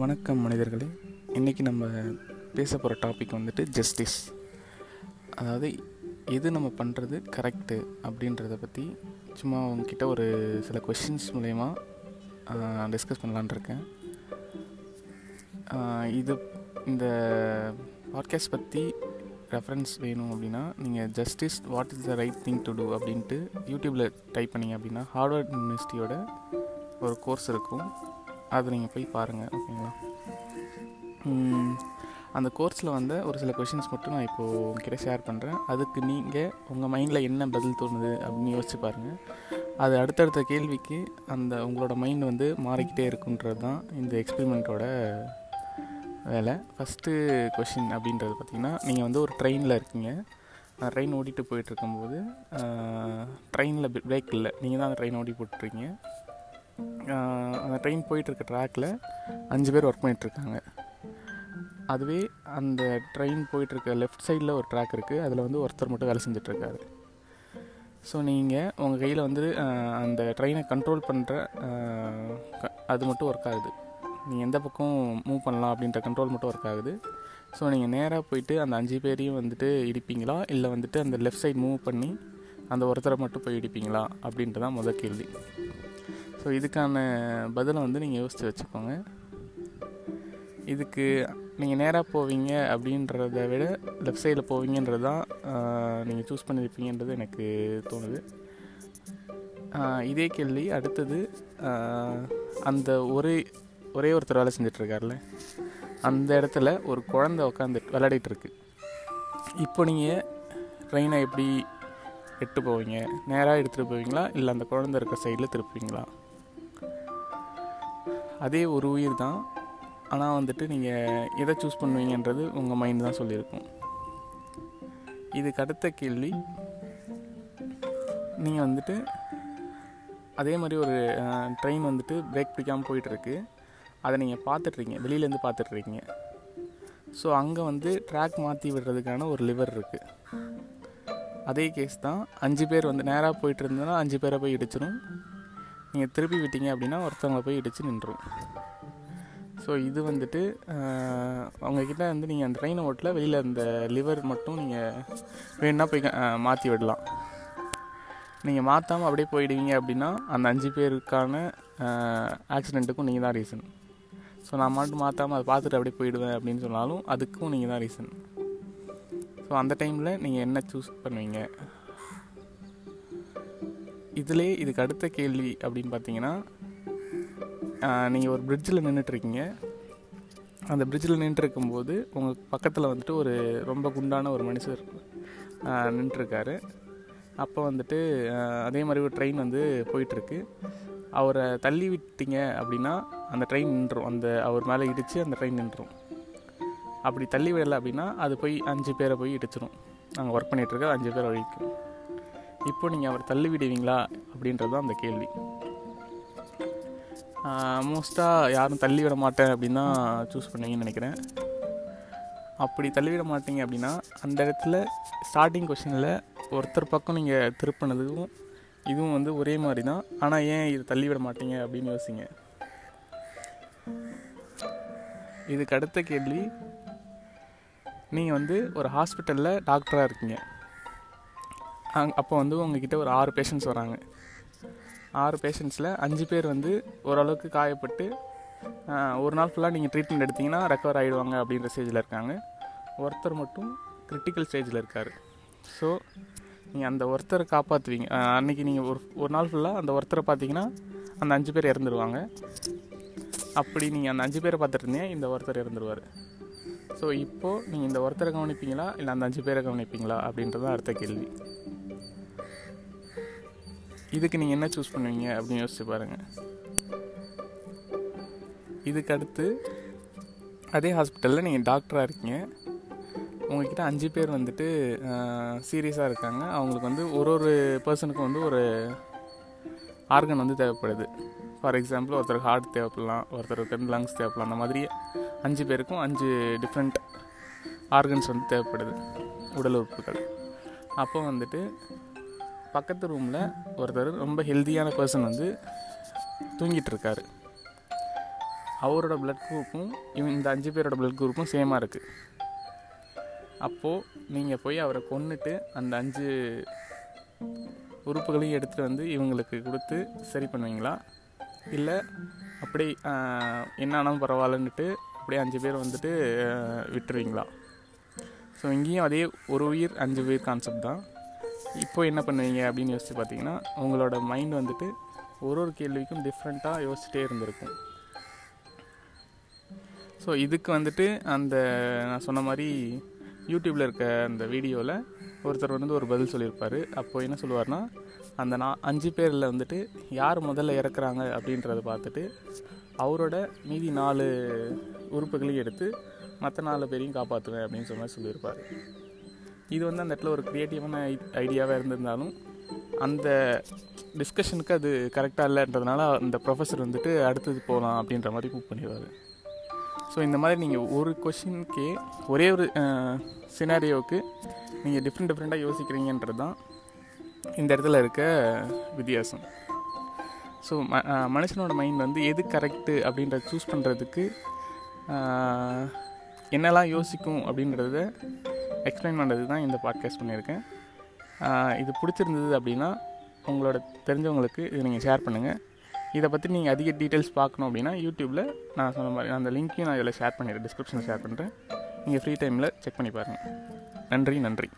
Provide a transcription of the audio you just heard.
வணக்கம் மனிதர்களே. இன்றைக்கி நம்ம பேச போகிற டாபிக் வந்துட்டு ஜஸ்டிஸ் அதாவது எது நம்ம பண்ணுறது கரெக்டு அப்படின்றத பற்றி சும்மா உங்ககிட்ட ஒரு சில கொஷின்ஸ் மூலயமா டிஸ்கஸ் பண்ணலான் இருக்கேன். இது இந்த பாட்காஸ்ட் பற்றி ரெஃபரன்ஸ் வேணும் அப்படின்னா நீங்கள் justice what is the right thing to do அப்படின்ட்டு யூடியூப்பில் டைப் பண்ணீங்க அப்படின்னா ஹார்வர்ட் யூனிவர்சிட்டியோட ஒரு கோர்ஸ் இருக்கும். அதை நீங்கள் போய் பாருங்கள் ஓகேங்களா அந்த கோர்ஸில் வந்த ஒரு சில கொஷின்ஸ் மட்டும் நான் இப்போது உங்ககிட்ட ஷேர் பண்ணுறேன் அதுக்கு நீங்கள் உங்கள் மைண்டில் என்ன பதில் தோணுது அப்படின்னு யோசிச்சு பாருங்கள் அது அடுத்தடுத்த கேள்விக்கு அந்த உங்களோட மைண்ட் வந்து மாறிக்கிட்டே இருக்குன்றது தான் இந்த எக்ஸ்பெரிமெண்ட்டோட வேலை. ஃபஸ்ட்டு கொஷின் அப்படின்றது பார்த்திங்கன்னா நீங்கள் வந்து ஒரு ட்ரெயினில் இருக்கீங்க. ட்ரெயின் ஓடிட்டு போயிட்டு இருக்கும்போது ட்ரெயினில் பிரேக் இல்லை நீங்கள் தான் அந்த ட்ரெயின் ஓடி போட்டுருக்கீங்க. அந்த ட்ரெயின் போயிட்டுருக்க ட்ராக்கில் அஞ்சு பேர் ஒர்க் பண்ணிகிட்ருக்காங்க அதுவே அந்த ட்ரெயின் போயிட்டுருக்க லெஃப்ட் சைடில் ஒரு ட்ராக் இருக்குது அதில் வந்து ஒருத்தர் மட்டும் வேலை செஞ்சிட்ருக்காரு ஸோ நீங்கள் உங்கள் கையில் வந்து அந்த ட்ரெயினை கண்ட்ரோல் பண்ணுற அது மட்டும் ஒர்க் ஆகுது. நீங்கள் எந்த பக்கம் மூவ் பண்ணலாம் அப்படின்ற கண்ட்ரோல் மட்டும் ஒர்க் ஆகுது. ஸோ நீங்கள் நேராக போயிட்டு அந்த அஞ்சு பேரையும் வந்துட்டு இடிப்பீங்களா? இல்லை வந்துட்டு அந்த லெஃப்ட் சைடு மூவ் பண்ணி அந்த ஒருத்தரை மட்டும் போய் இடிப்பீங்களா? அப்படின்ட்டு தான் முதல் கேள்வி. ஸோ இதுக்கான பதிலை வந்து நீங்கள் யோசித்து வச்சுக்கோங்க. இதுக்கு நீங்கள் நேராக போவீங்க அப்படின்றத விட லெஃப்ட் சைடில் போவீங்கன்றது தான் நீங்கள் சூஸ் பண்ணியிருப்பீங்கன்றது எனக்கு தோணுது. இதே கேள்வி அடுத்தது அந்த ஒரே ஒரே ஒருத்தர் வேலை செஞ்சிட்ருக்காருல அந்த இடத்துல ஒரு குழந்தை உட்காந்து விளையாடிட்டு இருக்கு இப்போ நீங்கள் ட்ரெயினை எப்படி எட்டு போவீங்க? நேராக எடுத்துகிட்டு போவீங்களா? இல்லை அந்த குழந்தை இருக்க சைடில் திருப்புவீங்களா? அதே ஒரு உயிர் தான். ஆனால் வந்துட்டு நீங்கள் எதை சூஸ் பண்ணுவீங்கன்றது உங்கள் மைண்ட் தான் சொல்லியிருக்கும். இதுக்கு அடுத்த கேள்வி. நீங்கள் வந்துட்டு அதே மாதிரி ஒரு ட்ரெயின் வந்துட்டு பிரேக் பிடிக்காமல் போயிட்டுருக்கு. அதை நீங்கள் பார்த்துட்ருக்கீங்க வெளியிலேருந்து பார்த்துட்ருக்கீங்க ஸோ அங்கே வந்து ட்ராக் மாற்றி விடுறதுக்கான ஒரு லிவர் இருக்குது அதே கேஸ் தான். அஞ்சு பேர் வந்து நேராக போயிட்டு இருந்ததுன்னா அஞ்சு பேரை போய் இடிச்சிடும் நீங்கள் திருப்பி விட்டீங்க அப்படின்னா ஒருத்தவங்களை போய் இடித்து நின்றும் ஸோ இது வந்துட்டு அவங்கக்கிட்ட வந்து நீங்கள் அந்த ட்ரெயினை ஓட்டில் வெளியில் அந்த லிவர் மட்டும் நீங்கள் வேணுன்னா போய் மாற்றி விடலாம். நீங்கள் மாற்றாமல் அப்படியே போயிடுவீங்க அப்படின்னா அந்த அஞ்சு பேருக்கான ஆக்சிடெண்ட்டுக்கும் நீங்கள் தான் ரீசன் ஸோ நான் மட்டும் மாற்றாமல் அதை பார்த்துட்டு அப்படியே போயிடுவேன் அப்படின்னு சொன்னாலும் அதுக்கும் நீங்கள் தான் ரீசன் ஸோ அந்த டைமில் நீங்கள் என்ன சூஸ் பண்ணுவீங்க? இதிலே இதுக்கு அடுத்த கேள்வி அப்படின்னு பார்த்தீங்கன்னா நீங்கள் ஒரு பிரிட்ஜில் நின்றுட்டுருக்கீங்க அந்த பிரிட்ஜில் நின்றுருக்கும்போது உங்கள் பக்கத்தில் வந்துட்டு ஒரு ரொம்ப குண்டான ஒரு மனுஷர் நின்றுருக்காரு அப்போ வந்துட்டு அதே மாதிரி ஒரு ட்ரெயின் வந்து போயிட்டுருக்கு. அவரை தள்ளி விட்டீங்க அப்படின்னா அந்த ட்ரெயின் நின்றும். அந்த அவர் மேலே இடித்து அந்த ட்ரெயின் நின்றும். அப்படி தள்ளி விடலை அப்படின்னா அது போய் அஞ்சு பேரை போய் இடிச்சிடும் நாங்கள் ஒர்க் பண்ணிகிட்ருக்க அஞ்சு பேர் அழிக்கும் இப்போ நீங்கள் அவர் தள்ளி விடுவீங்களா அப்படின்றது தான் அந்த கேள்வி. மோஸ்ட்டாக யாரும் தள்ளி விட மாட்டேன் அப்படின்னு தான் சூஸ் பண்ணுவீங்கன்னு நினைக்கிறேன். அப்படி தள்ளிவிட மாட்டீங்க அப்படின்னா அந்த இடத்துல ஸ்டார்டிங் கொஷனில் ஒருத்தர் பக்கம் நீங்கள் திருப்பினதுக்கும் இதுவும் வந்து ஒரே மாதிரி தான். ஆனால் ஏன் இது தள்ளி விட மாட்டீங்க அப்படின்னு யோசிங்க. இதுக்கு அடுத்த கேள்வி நீங்கள் வந்து ஒரு ஹாஸ்பிட்டலில் டாக்டராக இருக்கீங்க. அங் அப்போ வந்து உங்ககிட்ட ஒரு ஆறு பேஷண்ட்ஸ் வராங்க. ஆறு பேஷண்ட்ஸில் அஞ்சு பேர் வந்து ஓரளவுக்கு காயப்பட்டு ஒரு நாள் ஃபுல்லாக நீங்கள் ட்ரீட்மெண்ட் எடுத்தீங்கன்னா ரெக்கவர் ஆகிடுவாங்க அப்படின்ற ஸ்டேஜில் இருக்காங்க. ஒருத்தர் மட்டும் கிரிட்டிக்கல் ஸ்டேஜில் இருக்கார். ஸோ நீங்கள் அந்த ஒருத்தரை காப்பாற்றுவீங்க அன்றைக்கி நீங்கள் ஒரு ஒரு நாள் ஃபுல்லாக அந்த ஒருத்தரை பார்த்தீங்கன்னா அந்த அஞ்சு பேர் இறந்துருவாங்க. அப்படி நீங்கள் அந்த அஞ்சு பேரை பார்த்துருந்தீங்க இந்த ஒருத்தர் இறந்துருவார். ஸோ இப்போது நீங்கள் இந்த ஒருத்தரை கவனிப்பீங்களா? இல்லை அந்த அஞ்சு பேரை கவனிப்பீங்களா? அப்படின்றது தான் அடுத்த கேள்வி. இதுக்கு நீங்கள் என்ன சூஸ் பண்ணுவீங்க அப்படின்னு யோசிச்சு பாருங்கள் இதுக்கு அடுத்து அதே ஹாஸ்பிட்டலில் நீங்கள் டாக்டராக இருக்கீங்க. உங்ககிட்ட அஞ்சு பேர் வந்துட்டு சீரியஸாக இருக்காங்க. அவங்களுக்கு வந்து ஒரு ஒரு பர்சனுக்கும் வந்து ஒரு ஆர்கன் வந்து தேவைப்படுது. ஃபார் எக்ஸாம்பிள் ஒருத்தருக்கு ஹார்ட் தேவைப்படலாம் ஒருத்தருக்கு வந்து லங்ஸ் தேவைப்படலாம். அந்த மாதிரி அஞ்சு பேருக்கும் அஞ்சு டிஃப்ரெண்ட் ஆர்கன்ஸ் வந்து தேவைப்படுது. உடல் உறுப்புகள். அப்போ வந்துட்டு பக்கத்து ரூமில் ஒருத்தர் ரொம்ப ஹெல்த்தியான பர்சன் வந்து தூங்கிட்டு இருக்காரு அவரோட பிளட் குரூப்பும் இவன் இந்த அஞ்சு பேரோட பிளட் குரூப்பும் சேமாக இருக்குது அப்போது நீங்கள் போய் அவரை கொன்னுட்டு அந்த அஞ்சு உறுப்புகளையும் எடுத்துகிட்டு வந்து இவங்களுக்கு கொடுத்து சரி பண்ணுவீங்களா? இல்லை அப்படி என்ன ஆனாலும் பரவாயில்லன்னுட்டு அப்படியே அஞ்சு பேர் வந்துட்டு விட்டுருவீங்களா? ஸோ இங்கேயும் அதே ஒரு உயிர் அஞ்சு உயிர் கான்செப்ட் தான். இப்போ என்ன பண்ணுவீங்க அப்படின்னு யோசித்து பார்த்தீங்கன்னா உங்களோட மைண்ட் வந்துட்டு ஒரு ஒரு கேள்விக்கும் டிஃப்ரெண்ட்டாக யோசிச்சுட்டே இருந்திருக்கும். ஸோ இதுக்கு வந்துட்டு அந்த நான் சொன்ன மாதிரி யூடியூப்பில் இருக்க அந்த வீடியோவில் ஒருத்தர் வந்து ஒரு பதில் சொல்லியிருப்பார். அப்போது என்ன சொல்லுவார்னா அந்த நான் அஞ்சு பேரில் வந்துட்டு யார் முதல்ல இறக்குறாங்க அப்படின்றத பார்த்துட்டு அவரோட மீதி நாலு உறுப்புகளையும் எடுத்து மற்ற நாலு பேரையும் காப்பாற்றுவேன் அப்படின்னு சொன்ன மாதிரி சொல்லியிருப்பார். இது வந்து அந்த இடத்துல ஒரு க்ரியேட்டிவான ஐடியாவாக இருந்திருந்தாலும் அந்த டிஸ்கஷனுக்கு அது கரெக்டாக இல்லைன்றதுனால அந்த ப்ரொஃபஸர் வந்துட்டு அடுத்தது போகலாம் அப்படின்ற மாதிரி மூவ் பண்ணிடுவார். ஸோ இந்த மாதிரி நீங்கள் ஒரு கொஷினுக்கே ஒரே ஒரு சினாரியோவுக்கு நீங்கள் டிஃப்ரெண்ட் டிஃப்ரெண்ட்டாக யோசிக்கிறீங்கன்றது தான் இந்த இடத்துல இருக்க வித்தியாசம். ஸோ ம மனுஷனோட மைண்ட் வந்து எது கரெக்டு அப்படின்றத சூஸ் பண்ணுறதுக்கு என்னெல்லாம் யோசிக்கும் அப்படின்றத எக்ஸ்பிளைன் பண்ணுறது தான் இந்த பாட்காஸ்ட் பண்ணியிருக்கேன். இது பிடிச்சிருந்தது அப்படின்னா உங்களோட தெரிஞ்சவங்களுக்கு இதை நீங்கள் ஷேர் பண்ணுங்கள் இதை பற்றி நீங்கள் அதிக டீட்டெயில்ஸ் பார்க்கணும் அப்படின்னா யூடியூப்பில் நான் சொன்ன மாதிரி அந்த லிங்க்கையும் நான் இதில் ஷேர் பண்ணிடுறேன் டிஸ்கிரிப்ஷனில் ஷேர் பண்ணுறேன் நீங்கள் ஃப்ரீ டைமில் செக் பண்ணி பாருங்கள் நன்றி நன்றி.